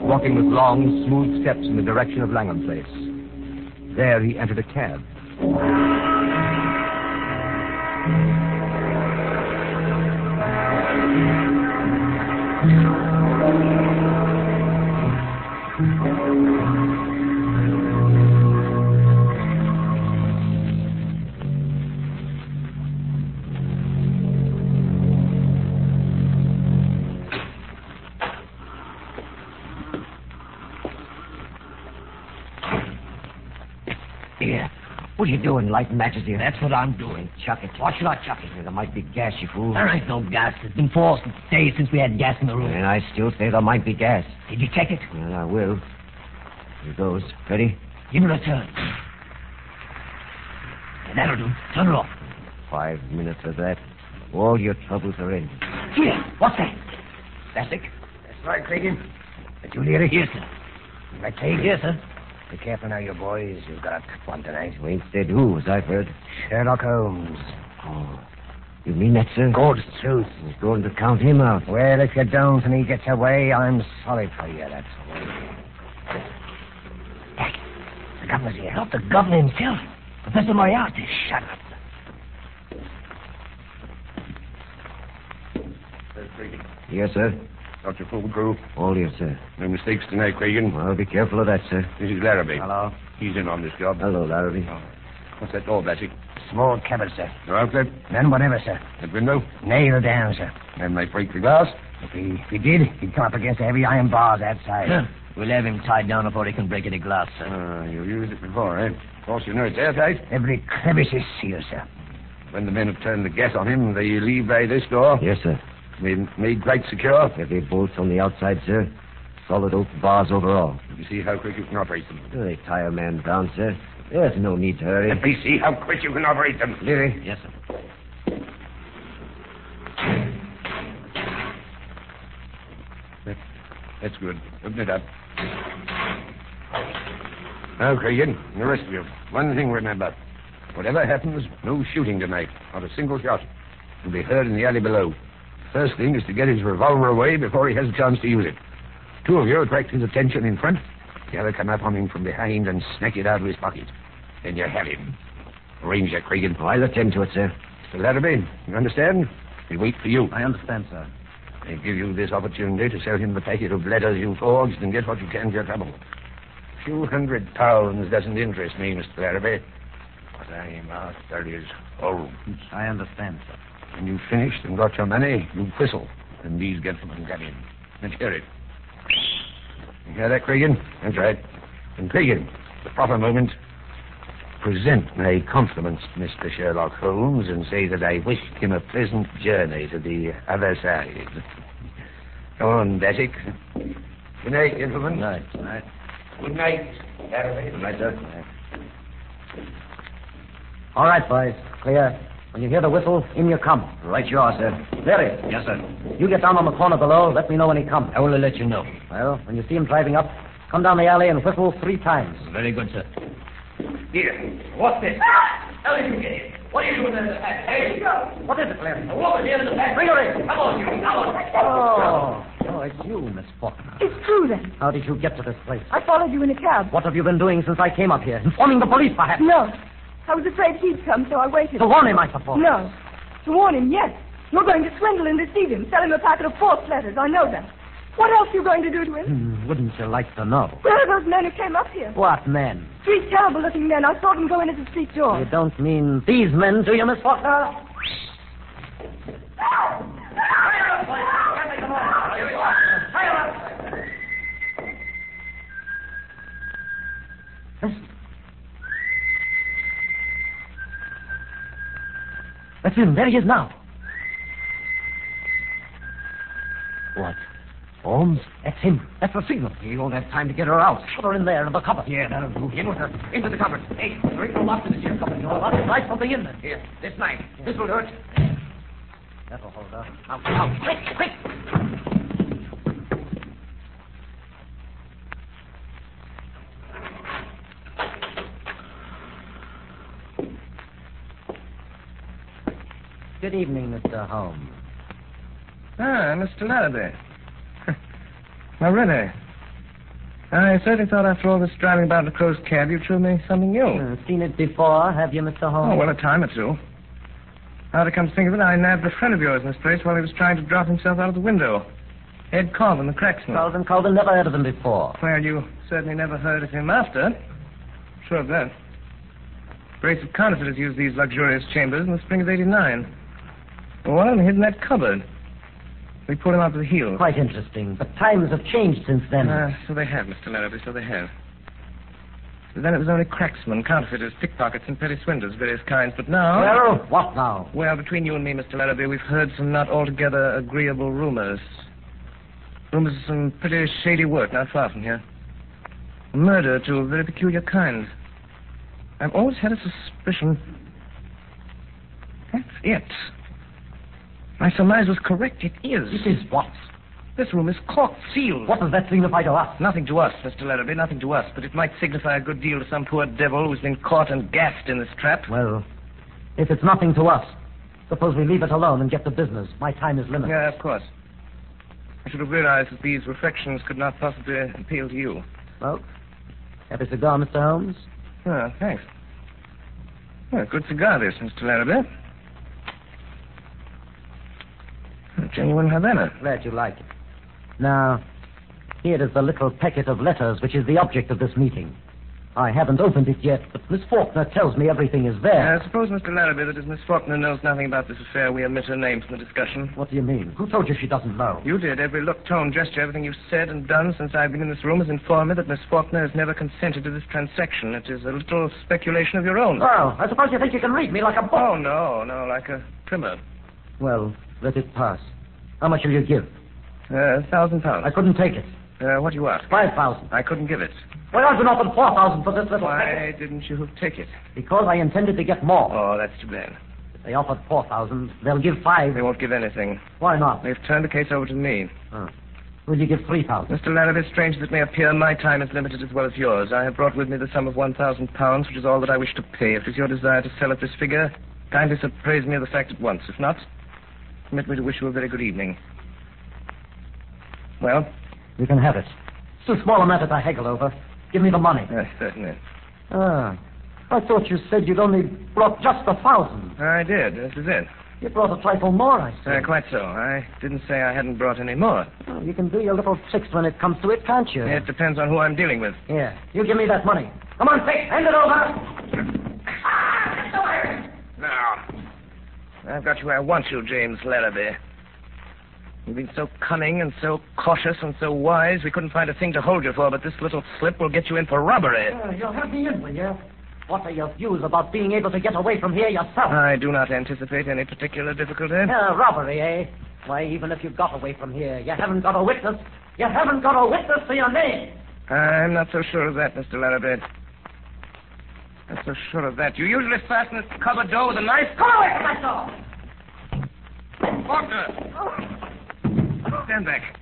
walking with long, smooth steps in the direction of Langham Place. There he entered a cab. You doing, lighting matches here? That's what I'm doing. Chuck it. Why should I chuck it? There might be gas, you fool. There ain't no gas. It's been four days since we had gas in the room. And I still say there might be gas. Did you check it? Well, I will. Here goes. Ready? Give it a turn. And that'll do. Turn it off. Five minutes of that. All your troubles are ended. Here. What's that? Classic? That's right, Craigin. But you near it here, sir. Right? Yes, sir. Be careful now, you boys. You've got a tough one tonight. Said who, as I've heard. Sherlock Holmes. Oh. You mean that, sir? God's truth. He's going to count him out. Well, if you don't and he gets away, I'm sorry for you, that's all. Hey, the governor's here. Not the governor himself. Professor Moriarty. Shut up. Yes, sir. Dr. Fulcrew. All here, sir. No mistakes tonight, Craigin. Well, be careful of that, sir. This is Larrabee. Hello. He's in on this job. Hello, Larrabee. What's that door, Blassie? Small cupboard, sir. No outlet? None whatever, sir. That window? Nailed down, sir. Then might break the glass? If he, if he did, he'd come up against the heavy iron bars outside. We'll have him tied down before he can break any glass, sir. Ah, you've used it before, eh? Of course, you know it's airtight. Every crevice is sealed, sir. When the men have turned the gas on him, they leave by this door. Yes, sir. Made, made quite secure. Every bolt's on the outside, sir. Solid oak bars overall. You see how quick you can operate them. Do They tie a man down, sir. There's no need to hurry. Let me see how quick you can operate them. Leary. Yes, sir. That's good. Open it up. Now, Craigin, the rest of you, one thing remember. Whatever happens, no shooting tonight. Not a single shot. Will be heard in the alley below. First thing is to get his revolver away before he has a chance to use it. Two of you attract his attention in front. The other come up on him from behind and snatch it out of his pocket. Then you have him. Arrange that, Craigin. I'll attend to it, sir. Mr. Larrabee, you understand? He'll wait for you. I understand, sir. They give you this opportunity to sell him the packet of letters you forged and get what you can for your trouble. A few hundred pounds doesn't interest me, Mr. Larrabee. What I'm after is Holmes. I understand, sir. When you've finished and got your money, you whistle, and these gentlemen come in. Let's hear it. You hear that, Craigin? That's right. And Craigin, the proper moment, present my compliments to Mr. Sherlock Holmes and say that I wish him a pleasant journey to the other side. Come on, Bassick. Good night, gentlemen. Good night. Good night. Good night. Good night, sir. All right, boys. Clear. When you hear the whistle, in you come. Right you are, sir. There he is. Yes, sir. You get down on the corner below. Let me know when he comes. I will let you know. Well, when you see him driving up, come down the alley and whistle three times. Very good, sir. Here. What's this? How did you get in? What are you doing in the back? Hey, what is it, Larry? A woman here in the back. Bring her in. Come on, you. Come on. Oh. Oh, it's you, Miss Faulkner. It's true, then. How did you get to this place? I followed you in a cab. What have you been doing since I came up here? Informing the police, perhaps? No. I was afraid he'd come, so I waited. To warn him, I suppose. No. To warn him, yes. You're going to swindle and deceive him, sell him a packet of false letters. I know that. What else are you going to do to him? Hmm, wouldn't you like to know? Where are those men who came up here? What men? Three terrible-looking men. I saw them go in at the street door. You don't mean these men, do you, Miss Faulkner? Listen. That's him. There he is now. What? Holmes? That's him. That's the signal. He won't have time to get her out. Put her in there in the cupboard. Yeah, that'll do. In with her. Into the cupboard. Hey, bring her up to this here cupboard. You'll want to slide something in there. Here, this knife. This will do it. That'll hold her. Now, now, quick, quick. Good evening, Mr. Holmes. Ah, Mr. Larrabee. now, really. I certainly thought after all this driving about in a closed cab, you'd show me something new. Uh, seen it before, have you, Mr. Holmes? Oh, well, a time or two. Now to come to think of it, I nabbed a friend of yours in this place while he was trying to drop himself out of the window. Ed Colvin, the cracksman. Colvin, Colvin, never heard of him before. Well, you certainly never heard of him after. Sure of that. Brace of counterfeiters used these luxurious chambers in the spring of 89. Well, of hid in that cupboard. We pulled him out to the heel. Quite interesting. But times have changed since then. Ah, so they have, Mr. Larrabee, so they have. Then it was only cracksmen, counterfeiters, pickpockets, and petty swindlers of various kinds. But now. Well, what now? Well, between you and me, Mr. Larrabee, we've heard some not altogether agreeable rumors. Rumors of some pretty shady work not far from here. Murder to a very peculiar kind. I've always had a suspicion. That's it. My surmise was correct. It is. It is what? This room is corked, sealed. What does that signify to us? Nothing to us, Mr. Larrabee, nothing to us. But it might signify a good deal to some poor devil who's been caught and gassed in this trap. Well, if it's nothing to us, suppose we leave it alone and get to business. My time is limited. Yeah, of course. I should have realized that these reflections could not possibly appeal to you. Well, have a cigar, Mr. Holmes? Ah, thanks. Well, good cigar, this, Mr. Larrabee. A genuine Havana. Glad you like it. Now, here is the little packet of letters which is the object of this meeting. I haven't opened it yet, but Miss Faulkner tells me everything is there. I suppose, Mr. Larrabee, that as Miss Faulkner knows nothing about this affair, we omit her name from the discussion. What do you mean? Who told you she doesn't know? You did. Every look, tone, gesture, everything you've said and done since I've been in this room has informed me that Miss Faulkner has never consented to this transaction. It is a little speculation of your own. Well, I suppose you think you can read me like a book. Oh, no, no, like a primer. Well, let it pass. How much will you give? Uh, a thousand pounds. I couldn't take it. Uh, what do you ask? Five thousand. I couldn't give it. Well, I've been offered four thousand for this little Why packet. didn't you take it? Because I intended to get more. Oh, that's too bad. If they offered four thousand, they'll give five. They won't give anything. Why not? They've turned the case over to me. Will you give three thousand? Mr. Larrabee, strange as it may appear, my time is limited as well as yours. I have brought with me the sum of one thousand pounds, which is all that I wish to pay. If it is your desire to sell at this figure, kindly appraise me of the fact at once. If not, permit me to wish you a very good evening. Well, You can have it. It's a small amount that I haggle over. Give me the money. yes, certainly. Ah. I thought you said you'd only brought just a thousand. I did. This is it. You brought a trifle more, I see. Uh, quite so. I didn't say I hadn't brought any more. Well, you can do your little tricks when it comes to it, can't you? It depends on who I'm dealing with. Here, you give me that money. Come on, Fix, hand it over. Ah, Now, I've got you where I want you, James Larrabee. You've been so cunning and so cautious and so wise, we couldn't find a thing to hold you for, but this little slip will get you in for robbery. Uh, you'll have me in, will you? What are your views about being able to get away from here yourself? I do not anticipate any particular difficulty. Uh, robbery, eh? Why, even if you got away from here, you haven't got a witness. You haven't got a witness for your name. I'm not so sure of that, Mr. Larrabee. Not so sure of that. You usually fasten this cupboard door with a knife. Come away from my door. Faulkner! Stand back.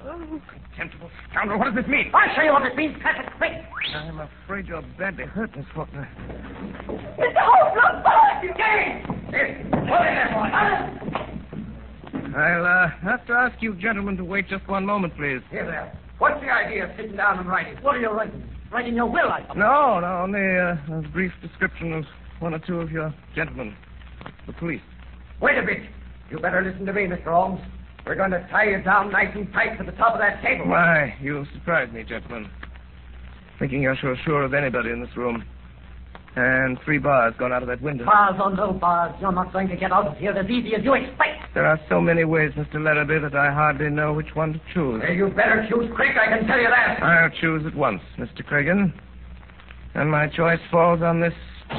Contemptible scoundrel, what does this mean? I'll show you what it means, Patrick. Quick. I'm afraid you're badly hurt, Miss Faulkner. Mr. Holmes, back! You can't! What is that, boy? I'll uh, have to ask you gentlemen to wait just one moment, please. Here there. What's the idea of sitting down and writing? What are you writing? Writing your will, I suppose. No, no, only uh, a brief description of one or two of your gentlemen. The police. Wait a bit. You better listen to me, Mr. Holmes. We're going to tie you down nice and tight to the top of that table. Why, you surprised me, gentlemen. Thinking you're sure of anybody in this room. And three bars gone out of that window. Bars or no bars, you're not going to get out of here as easy as you expect. There are so many ways, Mr. Larrabee, that I hardly know which one to choose. Hey, you better choose quick, I can tell you that. I'll choose at once, Mr. Craigin. And my choice falls on this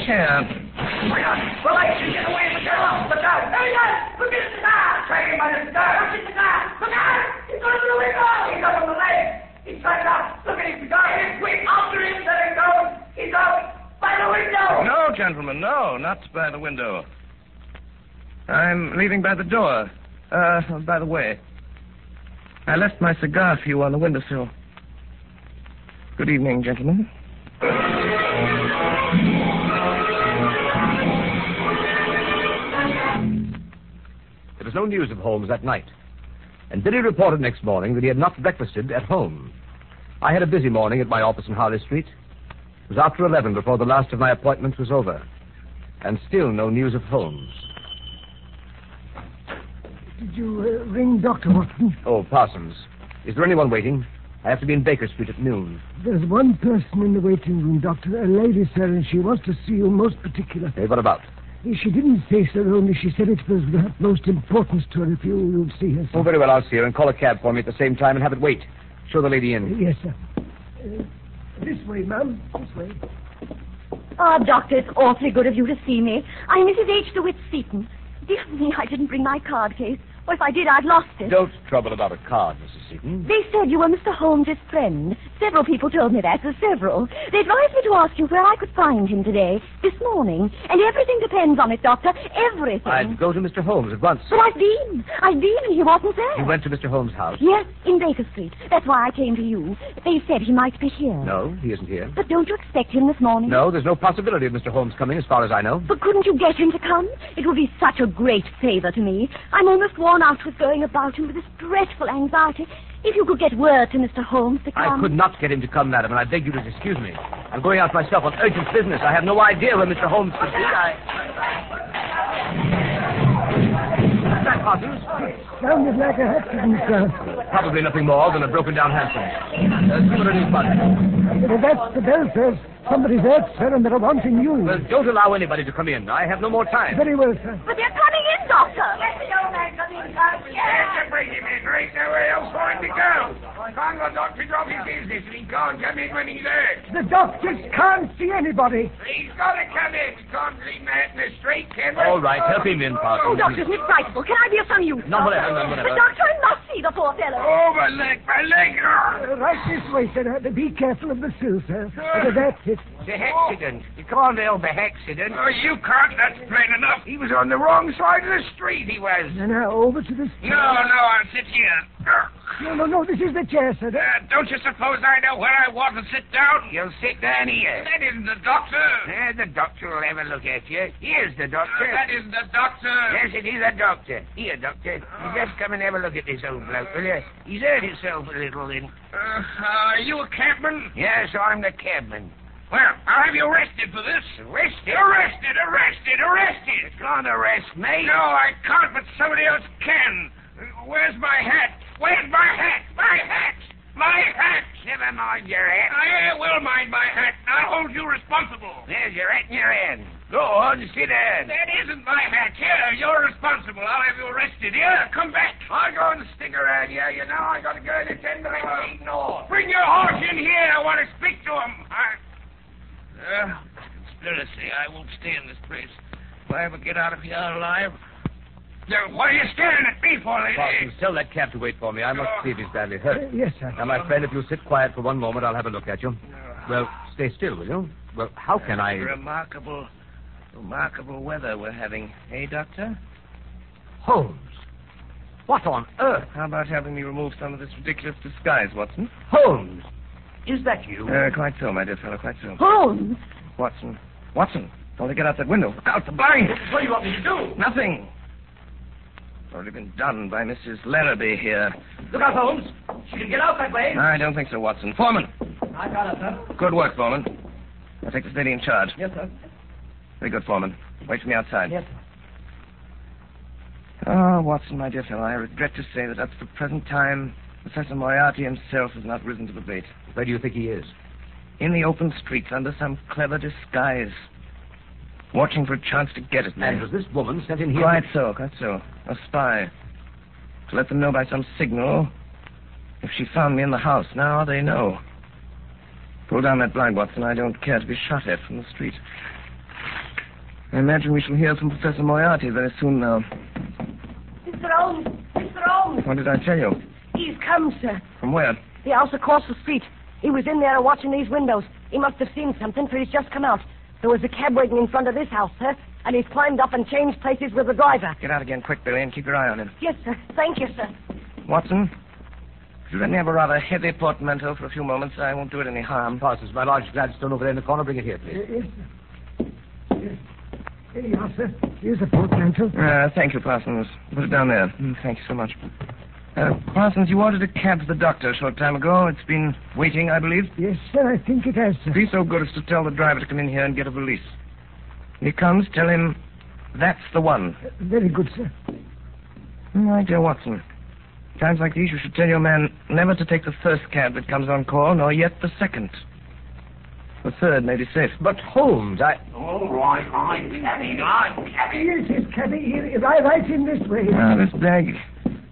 chair. Why not? Well, I can get away with your off. Look out. There he is. Look at the cigar. Him by the cigar. Look at the cigar. Look out. He's going through the window. He's up on the leg. He's trying out. Look at his cigar. He's quick. After him. There he goes. He's out. By the window. No, gentlemen, no, not by the window. I'm leaving by the door. Uh, by the way, I left my cigar for you on the windowsill. Good evening, gentlemen. There was no news of Holmes that night. And Billy reported next morning that he had not breakfasted at home. I had a busy morning at my office in Harley Street. It was after 11 before the last of my appointments was over. And still no news of Holmes. Did you uh, ring Dr. Watson? [laughs] Oh, Parsons. Is there anyone waiting? I have to be in Baker Street at noon. There's one person in the waiting room, Doctor. A lady, sir, and she wants to see you most particular. Hey, what about? She didn't say so, only she said it was of the utmost importance to her if you would see her. sir. Oh, very well, I'll see her and call a cab for me at the same time and have it wait. Show the lady in. Yes, sir. Uh, This way, ma'am. This way. Oh, Doctor, it's awfully good of you to see me. I'm Mrs. H. DeWitt Seaton. Dear me, I didn't bring my card case. Or if I did, I'd lost it. Don't trouble about a card, Mrs. Seaton. They said you were Mr. Holmes's friend. Several people told me that. There's several. They advised me to ask you where I could find him today, this morning. And everything depends on it, Doctor. Everything. I'd go to Mr. Holmes at once. But I've been. I've been, and he wasn't there. You went to Mr. Holmes' house? Yes, in Baker Street. That's why I came to you. They said he might be here. No, he isn't here. But don't you expect him this morning? No, there's no possibility of Mr. Holmes coming, as far as I know. But couldn't you get him to come? It would be such a great favor to me. I'm almost worn out with going about him with this dreadful anxiety. If you could get word to Mr. Holmes to come. I could not get him to come, madam, and I beg you to excuse me. I'm going out myself on urgent business. I have no idea where Mr. Holmes could be. I... What's that, Parsons? Sounded like a accident, sir. Probably nothing more than a broken down hansom. Uh, see what it is, Bud. Well, that's the bell, sir. Somebody's hurt, sir, and they're wanting you. Well, don't allow anybody to come in. I have no more time. Very well, sir. But they're coming in, Doctor. Let the old man come in, Carl. Yes, bring him in. There ain't nowhere else for him to go. Can't the doctor drop his business and he can't come in when he's hurt. The doctors can't see anybody. He's got to come in. We can't leave him out in the street, can we? All right, help him in, Oh, Parsons. Doctor, it's frightful. Can I be of some use? No, Doctor? whatever, no, whatever. But, Doctor, I must see the poor fellow. Oh, my leg, my leg. Uh, right this way, sir. Be careful of the sill, sir. Uh, that's it. The accident. You can't help the accident. Oh, you can't. That's plain enough. He was on the wrong side of the street, he was. And now over to the... No, no, I'll sit here. No, no, no, this is the chair, sir. Uh, don't you suppose I know where I want to sit down? You'll sit down here. That isn't the doctor. Uh, the doctor will have a look at you. Here's the doctor. that isn't the doctor. Yes, it is a doctor. Here, doctor. You just come and have a look at this old bloke, will you? He's hurt himself a little then. Uh, are you a cabman? Yes, I'm the cabman. Well, I'll have you arrested for this. Arrested? Arrested, arrested, arrested. You can't arrest me. No, I can't, but somebody else can. Where's my hat? Where's my hat? My hat! My hat! Never mind your hat. I will mind my hat. I'll hold you responsible. There's your hat in your hand. Go on, sit down. That isn't my hat. Here, you're responsible. I'll have you arrested. Here, come back. I'll go and stick around here. You know, I got to go and attend to the meeting. Bring your horse in here. I want to speak to him. I... Uh, conspiracy. I won't stay in this place. If I ever get out of here alive. Now, what are you staring at me for, lady? Parsons, tell that cab to wait for me. I must see if he's badly Uh, hurt. yes, sir. Now, my friend, if you'll sit quiet for one moment, I'll have a look at you. Well, stay still, will you? Well, how can I... Remarkable, remarkable weather we're having, eh, Doctor? Holmes! What on earth? How about having me remove some of this ridiculous disguise, Watson? Holmes! Is that you? Uh, quite so, my dear fellow, quite so. Holmes! Watson, Watson, don't get out that window. Look out, the blind! What do you want me to do? Nothing. It's already been done by Mrs. Larrabee here. Look out, Holmes. She can get out that way. I don't think so, Watson. Foreman! I got it, sir. Good work, Foreman. I'll take this lady in charge. Yes, sir. Very good, Foreman. Wait for me outside. Yes, sir. Oh, Watson, my dear fellow, I regret to say that up to the present time, Professor Moriarty himself has not risen to the bait. Where do you think he is? In the open streets, under some clever disguise. Watching for a chance to get at me. And was this woman sent in here? Quite so, quite so. A spy. To let them know by some signal if she found me in the house. Now they know. Pull down that blind, Watson. I don't care to be shot at from the street. I imagine we shall hear from Professor Moriarty very soon now. Mr. Holmes! Mr. Holmes! What did I tell you? He's come, sir. From where? The house across the street. He was in there watching these windows. He must have seen something, for he's just come out. There was a cab waiting in front of this house, sir, and he's climbed up and changed places with the driver. Get out again quick, Billy, and keep your eye on him. Yes, sir. Thank you, sir. Watson, could you let me have a rather heavy portmanteau for a few moments? I won't do it any harm. Parsons, my large Gladstone over there in the corner. Bring it here, please. yes, sir. Yes. Here you are, sir. Here's a portmanteau. Uh, thank you, Parsons. Put it down there. Mm, thank you so much. Uh, Parsons, you ordered a cab for the doctor a short time ago. It's been waiting, I believe. Yes, sir, I think it has, sir. Be so good as to tell the driver to come in here and get a valise. When he comes, tell him that's the one. Uh, very good, sir. My dear Watson, times like these you should tell your man never to take the first cab that comes on call, nor yet the second. The third may be safe. But Holmes, I... All right, I'm cabby, I'm cabby. Yes, yes, cabby, here, right, right in this way. Ah, this bag.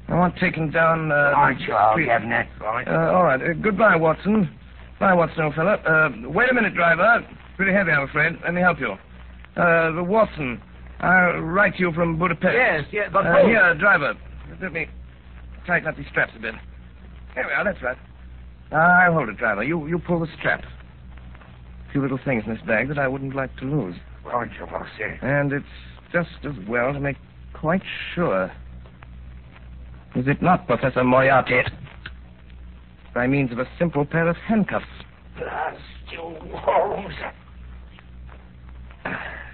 I want taken down. Uh, Right, the you are, street. Captain, that's right. Uh, all right. Uh, goodbye, Watson. Bye, Watson, no fella? Uh, wait a minute, driver. Pretty heavy, I'm afraid. Let me help you. Uh, the Watson. I'll write to you from Budapest. Yes, yes, but Uh, here, driver. Let me tighten up these straps a bit. Here we are, that's right. I'll hold it, driver. You you pull the strap. A few little things in this bag that I wouldn't like to lose. Right, you sir. And it's just as well to make quite sure. Is it not, Professor Moriarty? By means of a simple pair of handcuffs. Blast you, Holmes.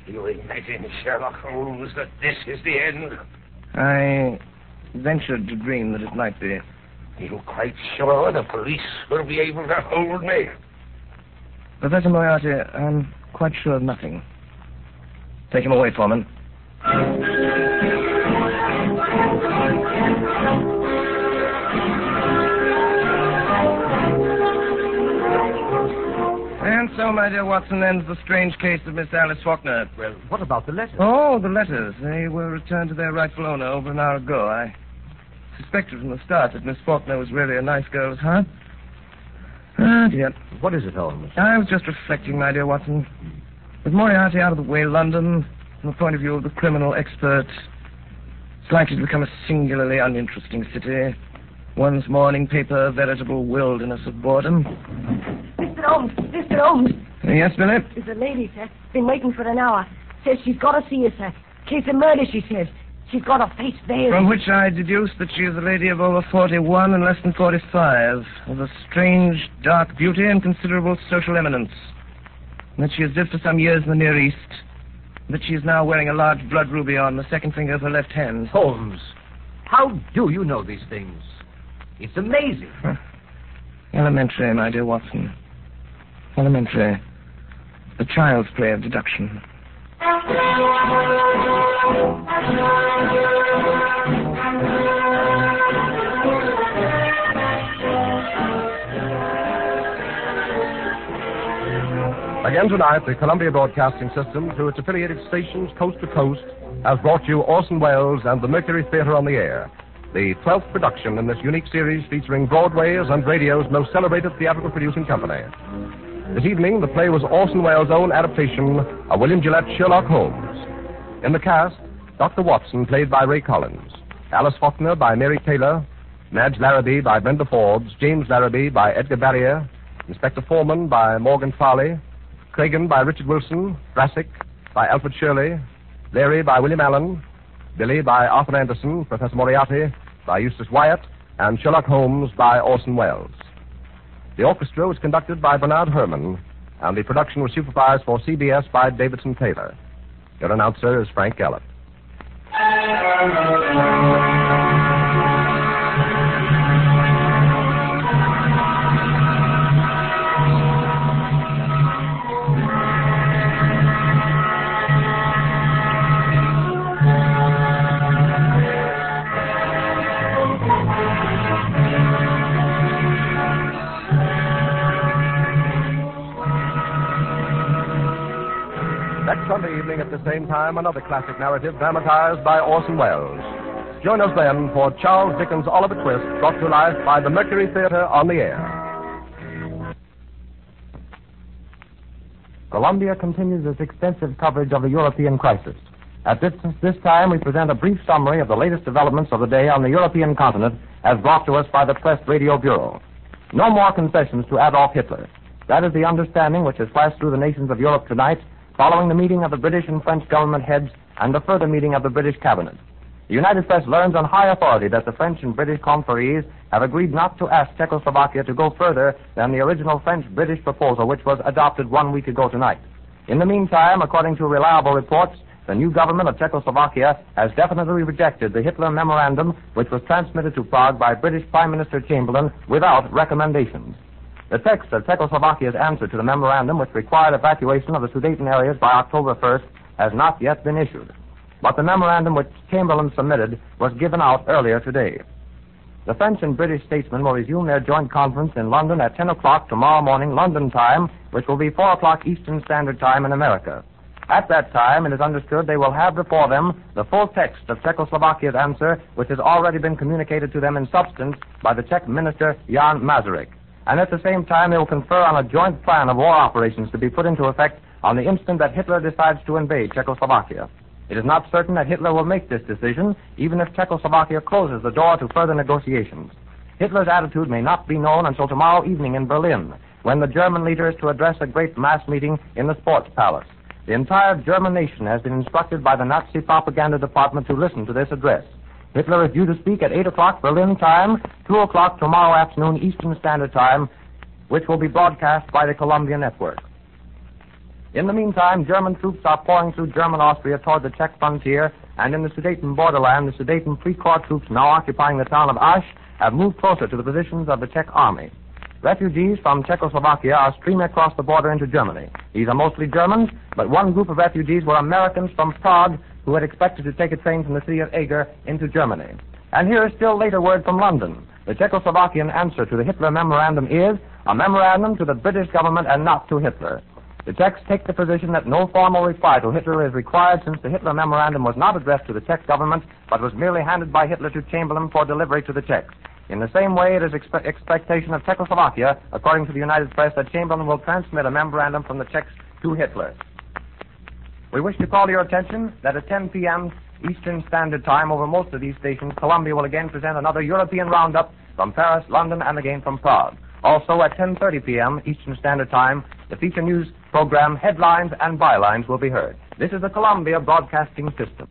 You imagine, Sherlock Holmes, that this is the end? I ventured to dream that it might be. Are you quite sure the police will be able to hold me? Professor Moriarty, uh, I'm quite sure of nothing. Take him away, Foreman. And so, my dear Watson, ends the strange case of Miss Alice Faulkner. Well, what about the letters? Oh, the letters. They were returned to their rightful owner over an hour ago. I suspected from the start that Miss Faulkner was really a nice girl at heart. Ah, dear. What is it, Holmes? I was just reflecting, my dear Watson. With Moriarty out of the way, London, from the point of view of the criminal expert, likely to become a singularly uninteresting city. One's morning paper, a veritable wilderness of boredom. Mr. Holmes, Mr. Holmes. Yes, Billy? There's a lady, sir. Been waiting for an hour. Says she's got to see you, sir. Case of murder, she says. She's got a face veiled. From which I deduce that she is a lady of over 41 and less than 45, of a strange, dark beauty and considerable social eminence. And that she has lived for some years in the Near East. And that she is now wearing a large blood ruby on the second finger of her left hand. Holmes, how do you know these things? It's amazing. Elementary, my dear Watson. Elementary. The child's play of deduction. Again tonight, the Columbia Broadcasting System, through its affiliated stations coast to coast, has brought you Orson Welles and the Mercury Theater on the Air, the 12th production in this unique series featuring Broadway's and radio's most celebrated theatrical producing company. This evening, the play was Orson Welles' own adaptation of William Gillette Sherlock Holmes. In the cast, Dr. Watson, played by Ray Collins, Alice Faulkner by Mary Taylor, Madge Larrabee by Brenda Forbes, James Larrabee by Edgar Barrier, Inspector Foreman by Morgan Farley, Craigin by Richard Wilson, Bassick by Alfred Shirley, Leary by William Allen, Billy by Arthur Anderson, Professor Moriarty by Eustace Wyatt, and Sherlock Holmes by Orson Welles. The orchestra was conducted by Bernard Herrmann, and the production was supervised for CBS by Davidson Taylor. Your announcer is Frank Gallop. Sunday evening at the same time, another classic narrative dramatized by Orson Welles. Join us then for Charles Dickens' Oliver Twist, brought to life by the Mercury Theater on the air. Columbia continues its extensive coverage of the European crisis. At this, this time, we present a brief summary of the latest developments of the day on the European continent as brought to us by the Press Radio Bureau. No more concessions to Adolf Hitler. That is the understanding which has flashed through the nations of Europe tonight following the meeting of the British and French government heads and the further meeting of the British cabinet. The United Press learns on high authority that the French and British conferees have agreed not to ask Czechoslovakia to go further than the original French-British proposal, which was adopted one week ago tonight. In the meantime, according to reliable reports, the new government of Czechoslovakia has definitely rejected the Hitler memorandum, which was transmitted to Prague by British Prime Minister Chamberlain without recommendations. The text of Czechoslovakia's answer to the memorandum, which required evacuation of the Sudeten areas by October 1st, has not yet been issued. But the memorandum which Chamberlain submitted was given out earlier today. The French and British statesmen will resume their joint conference in London at 10 o'clock tomorrow morning, London time, which will be 4 o'clock Eastern Standard Time in America. At that time, it is understood they will have before them the full text of Czechoslovakia's answer, which has already been communicated to them in substance by the Czech minister Jan Masaryk. And at the same time they will confer on a joint plan of war operations to be put into effect on the instant that Hitler decides to invade Czechoslovakia. It is not certain that Hitler will make this decision, even if Czechoslovakia closes the door to further negotiations. Hitler's attitude may not be known until tomorrow evening in Berlin, when the German leader is to address a great mass meeting in the Sports Palace. The entire German nation has been instructed by the Nazi propaganda department to listen to this address. Hitler is due to speak at 8 o'clock Berlin time, 2 o'clock tomorrow afternoon Eastern Standard Time, which will be broadcast by the Columbia Network. In the meantime, German troops are pouring through German Austria toward the Czech frontier, and in the Sudeten borderland, the Sudeten Free Corps troops now occupying the town of Asch have moved closer to the positions of the Czech army. Refugees from Czechoslovakia are streaming across the border into Germany. These are mostly Germans, but one group of refugees were Americans from Prague who had expected to take a train from the city of Eger into Germany. And here is still later word from London. The Czechoslovakian answer to the Hitler memorandum is a memorandum to the British government and not to Hitler. The Czechs take the position that no formal reply to Hitler is required since the Hitler memorandum was not addressed to the Czech government, but was merely handed by Hitler to Chamberlain for delivery to the Czechs. In the same way, it is expe- expectation of Czechoslovakia, according to the United Press, that Chamberlain will transmit a memorandum from the Czechs to Hitler. We wish to call your attention that at 10 p.m. Eastern Standard Time over most of these stations, Columbia will again present another European roundup from Paris, London, and again from Prague. Also at 10.30 p.m. Eastern Standard Time, the feature news program Headlines and Bylines will be heard. This is the Columbia Broadcasting System.